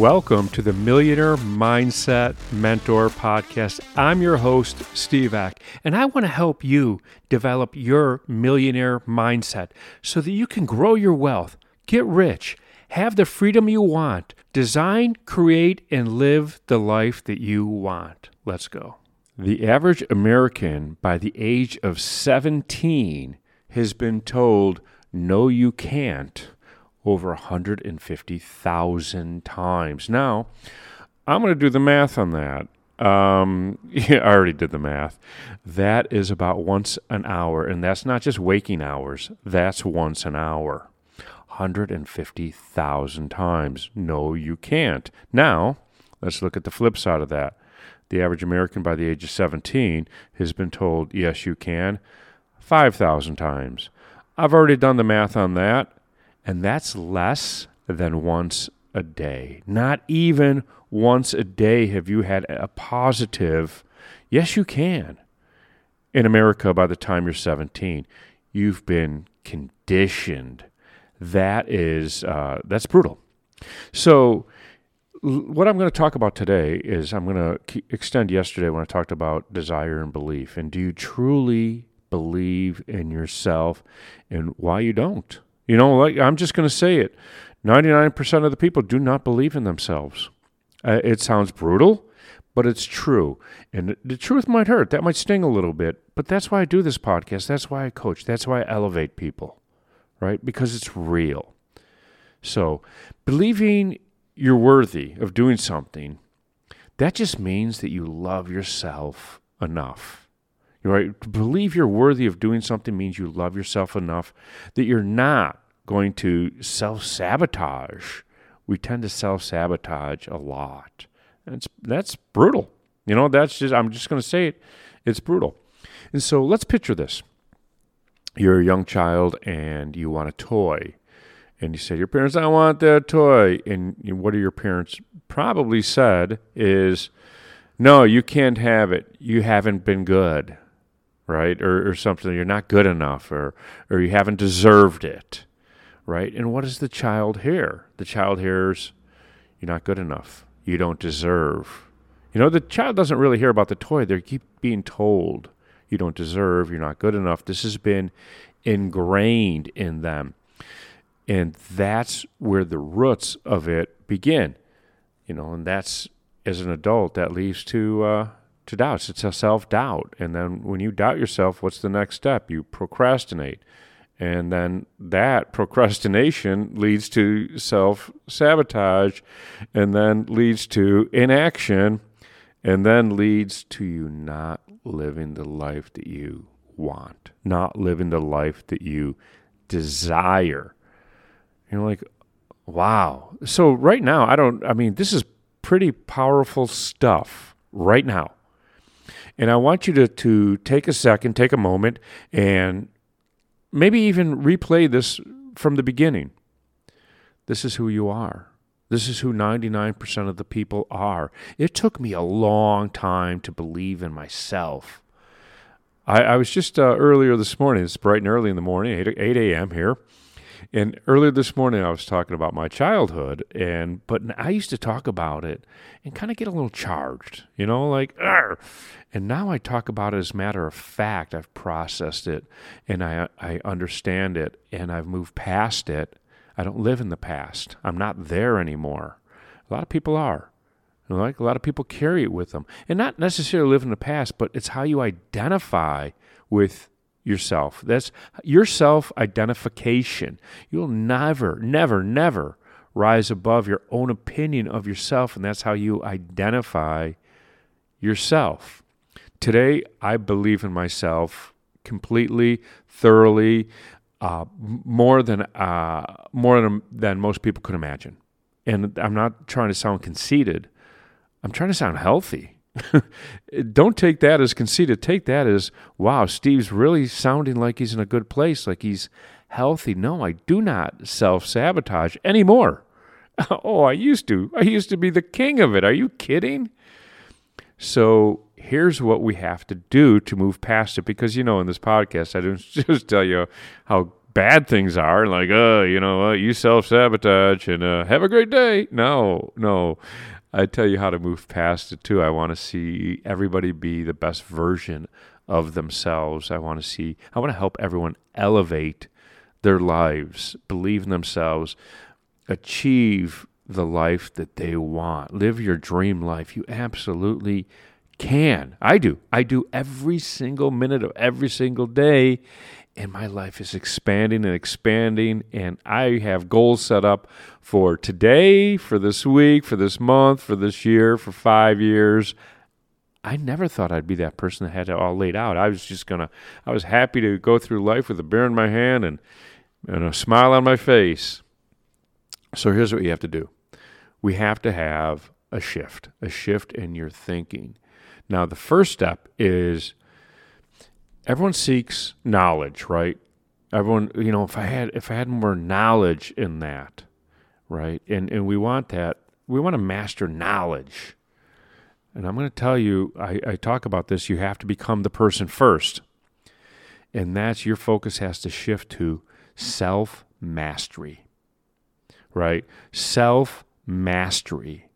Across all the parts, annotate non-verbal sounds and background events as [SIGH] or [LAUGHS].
Welcome to the Millionaire Mindset Mentor Podcast. I'm your host, Steve Ack, and I want to help you develop your millionaire mindset so that you can grow your wealth, get rich, have the freedom you want, design, create, and live the life that you want. Let's go. The average American by the age of 17 has been told, no, you can't over 150,000 times. Now, I'm going to do the math on that. Um, [LAUGHS] yeah, I already did the math. That is about once an hour, and that's not just waking hours, that's once an hour. 150,000 times. No, you can't. Now, let's look at the flip side of that. The average American by the age of 17 has been told, yes, you can, 5,000 times. I've already done the math on that. And that's less than once a day. Not even once a day have you had a positive, yes, you can. In America, by the time you're 17, you've been conditioned. That is, uh, that's brutal. So, what I'm going to talk about today is I'm going to extend yesterday when I talked about desire and belief. And do you truly believe in yourself and why you don't? You know, like I'm just going to say it 99% of the people do not believe in themselves. Uh, it sounds brutal, but it's true. And the truth might hurt. That might sting a little bit. But that's why I do this podcast. That's why I coach. That's why I elevate people, right? Because it's real. So, believing you're worthy of doing something, that just means that you love yourself enough. Right? To believe you're worthy of doing something means you love yourself enough that you're not going to self sabotage. We tend to self sabotage a lot. That's that's brutal. You know, that's just I'm just going to say it. It's brutal. And so let's picture this. You're a young child and you want a toy. And you say, to Your parents, I want that toy. And what are your parents probably said is, No, you can't have it. You haven't been good right? Or, or something, you're not good enough, or, or you haven't deserved it, right? And what does the child hear? The child hears, you're not good enough, you don't deserve. You know, the child doesn't really hear about the toy, they keep being told, you don't deserve, you're not good enough. This has been ingrained in them. And that's where the roots of it begin. You know, and that's as an adult that leads to uh, to doubts. It's a self doubt. And then when you doubt yourself, what's the next step? You procrastinate. And then that [LAUGHS] procrastination leads to self sabotage and then leads to inaction and then leads to you not living the life that you want, not living the life that you desire. You're like, wow. So right now, I don't, I mean, this is pretty powerful stuff right now. And I want you to, to take a second, take a moment, and maybe even replay this from the beginning. This is who you are. This is who 99% of the people are. It took me a long time to believe in myself. I, I was just uh, earlier this morning, it's bright and early in the morning, 8, 8 a.m. here, and earlier this morning, I was talking about my childhood, and but I used to talk about it and kind of get a little charged, you know, like, Arr! and now I talk about it as a matter of fact. I've processed it, and I I understand it, and I've moved past it. I don't live in the past. I'm not there anymore. A lot of people are. Like a lot of people carry it with them, and not necessarily live in the past, but it's how you identify with yourself. That's your self identification. You'll never, never, never rise above your own opinion of yourself, and that's how you identify yourself. Today, I believe in myself completely, thoroughly, uh, more than uh, more than, than most people could imagine. And I'm not trying to sound conceited. I'm trying to sound healthy. [LAUGHS] don't take that as conceited. Take that as, wow, Steve's really sounding like he's in a good place, like he's healthy. No, I do not self sabotage anymore. [LAUGHS] oh, I used to. I used to be the king of it. Are you kidding? So here's what we have to do to move past it because, you know, in this podcast, I don't [LAUGHS] just tell you how bad things are, like, uh, you know, uh, you self sabotage and uh, have a great day. No, no. I tell you how to move past it too. I want to see everybody be the best version of themselves. I want to see, I want to help everyone elevate their lives, believe in themselves, achieve the life that they want, live your dream life. You absolutely can. I do. I do every single minute of every single day. And my life is expanding and expanding. And I have goals set up for today, for this week, for this month, for this year, for five years. I never thought I'd be that person that had it all laid out. I was just to, I was happy to go through life with a beer in my hand and, and a smile on my face. So here's what you have to do we have to have a shift, a shift in your thinking. Now, the first step is everyone seeks knowledge, right? Everyone, you know, if I had if I had more knowledge in that, right? And and we want that. We want to master knowledge. And I'm going to tell you, I, I talk about this. You have to become the person first, and that's your focus has to shift to self mastery, right? Self mastery.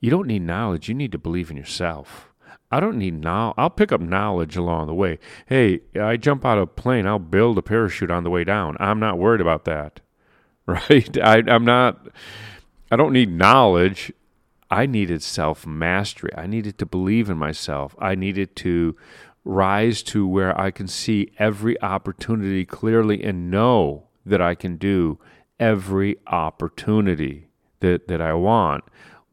You don't need knowledge, you need to believe in yourself. I don't need now. I'll pick up knowledge along the way. Hey, I jump out of a plane, I'll build a parachute on the way down. I'm not worried about that. [LAUGHS] Right? I, I'm not I don't need knowledge. I needed self mastery. I needed to believe in myself. I needed to rise to where I can see every opportunity clearly and know that I can do every opportunity that, that I want,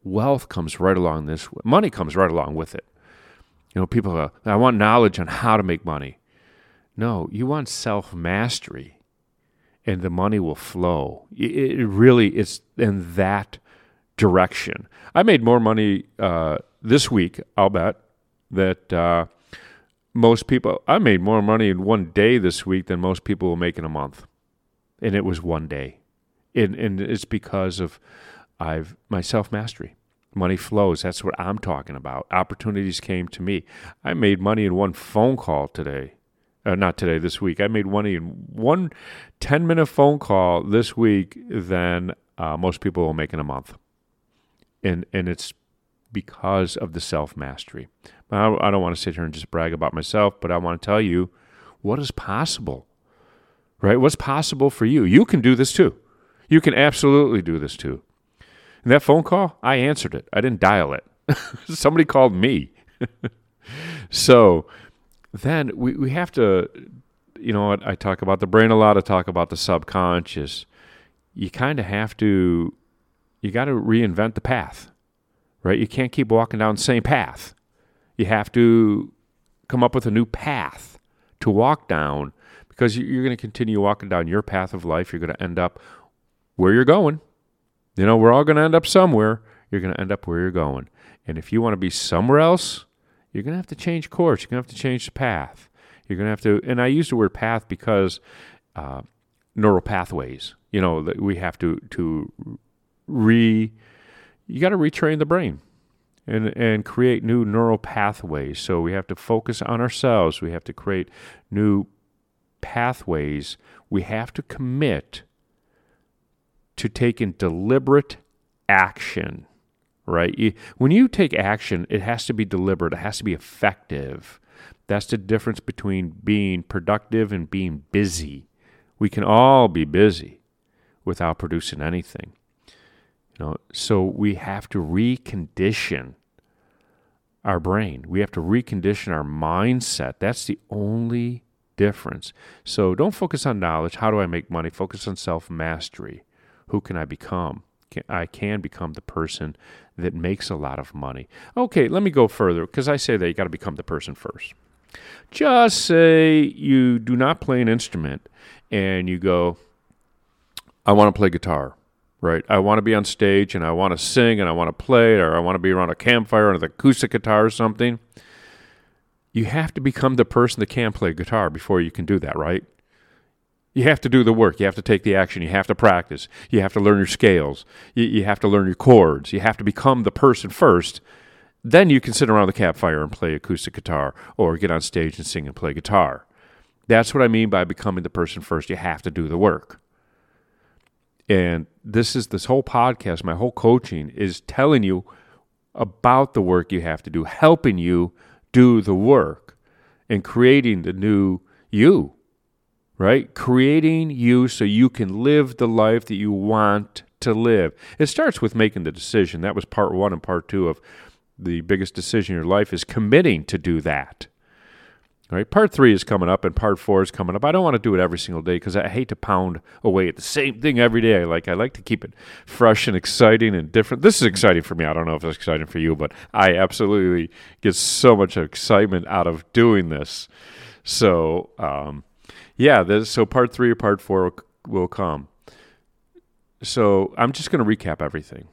wealth comes right along this. Way. Money comes right along with it. You know, people go, I want knowledge on how to make money. No, you want self mastery, and the money will flow. It, it really is in that direction. I made more money uh, this week, I'll bet, that uh, most people, I made more money in one day this week than most people will make in a month. And it was one day. And, and it's because of I've my self mastery. Money flows. That's what I'm talking about. Opportunities came to me. I made money in one phone call today. Uh, not today, this week. I made money in one 10 minute phone call this week than uh, most people will make in a month. And, and it's because of the self mastery. I, I don't want to sit here and just brag about myself, but I want to tell you what is possible, right? What's possible for you? You can do this too. You can absolutely do this too. And that phone call, I answered it. I didn't dial it. [LAUGHS] Somebody called me. [LAUGHS] so then we, we have to, you know, what? I talk about the brain a lot. I talk about the subconscious. You kind of have to, you got to reinvent the path, right? You can't keep walking down the same path. You have to come up with a new path to walk down because you're going to continue walking down your path of life. You're going to end up where you're going you know, we're all going to end up somewhere. You're going to end up where you're going. And if you want to be somewhere else, you're going to have to change course. You're going to have to change the path. You're going to have to, and I use the word path because uh, neural pathways. You know, that we have to to re. You got to retrain the brain and and create new neural pathways. So we have to focus on ourselves. We have to create new pathways. We have to commit to taking deliberate action, right? You, when you take action, it has to be deliberate, it has to be effective. That's the difference between being productive and being busy. We can all be busy without producing anything. You know, so we have to recondition our brain. We have to recondition our mindset. That's the only difference. So don't focus on knowledge. How do I make money? Focus on self mastery who can I become? I can become the person that makes a lot of money. Okay, let me go further because I say that you got to become the person first. Just say you do not play an instrument and you go, I want to play guitar, right? I want to be on stage and I want to sing and I want to play or I want to be around a campfire on an acoustic guitar or something. You have to become the person that can play guitar before you can do that, right? You have to do the work. You have to take the action. You have to practice. You have to learn your scales. You, you have to learn your chords. You have to become the person first. Then you can sit around the campfire and play acoustic guitar or get on stage and sing and play guitar. That's what I mean by becoming the person first. You have to do the work. And this is this whole podcast, my whole coaching is telling you about the work you have to do, helping you do the work and creating the new you, right? Creating you so you can live the life that you want to live. It starts with making the decision. That was part one and part two of the biggest decision in your life is committing to do that. All right, part three is coming up, and part four is coming up. I don't want to do it every single day because I hate to pound away at the same thing every day. I like I like to keep it fresh and exciting and different. This is exciting for me. I don't know if it's exciting for you, but I absolutely get so much excitement out of doing this. So, um, yeah, this, so part three or part four will, come. So I'm just going to recap everything.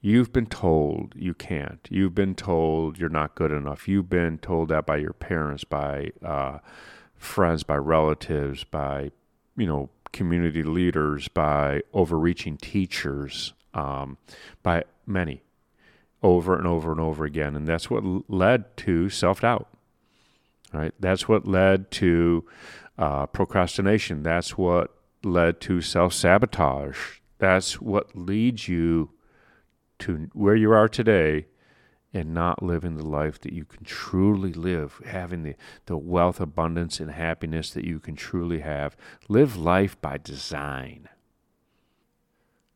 You've been told you can't. You've been told you're not good enough. You've been told that by your parents, by uh, friends, by relatives, by you know community leaders, by overreaching teachers, um, by many, over and over and over again, and that's what led to self doubt. Right. That's what led to uh, procrastination. That's what led to self sabotage. That's what leads you to where you are today and not living the life that you can truly live, having the, the wealth, abundance, and happiness that you can truly have. Live life by design.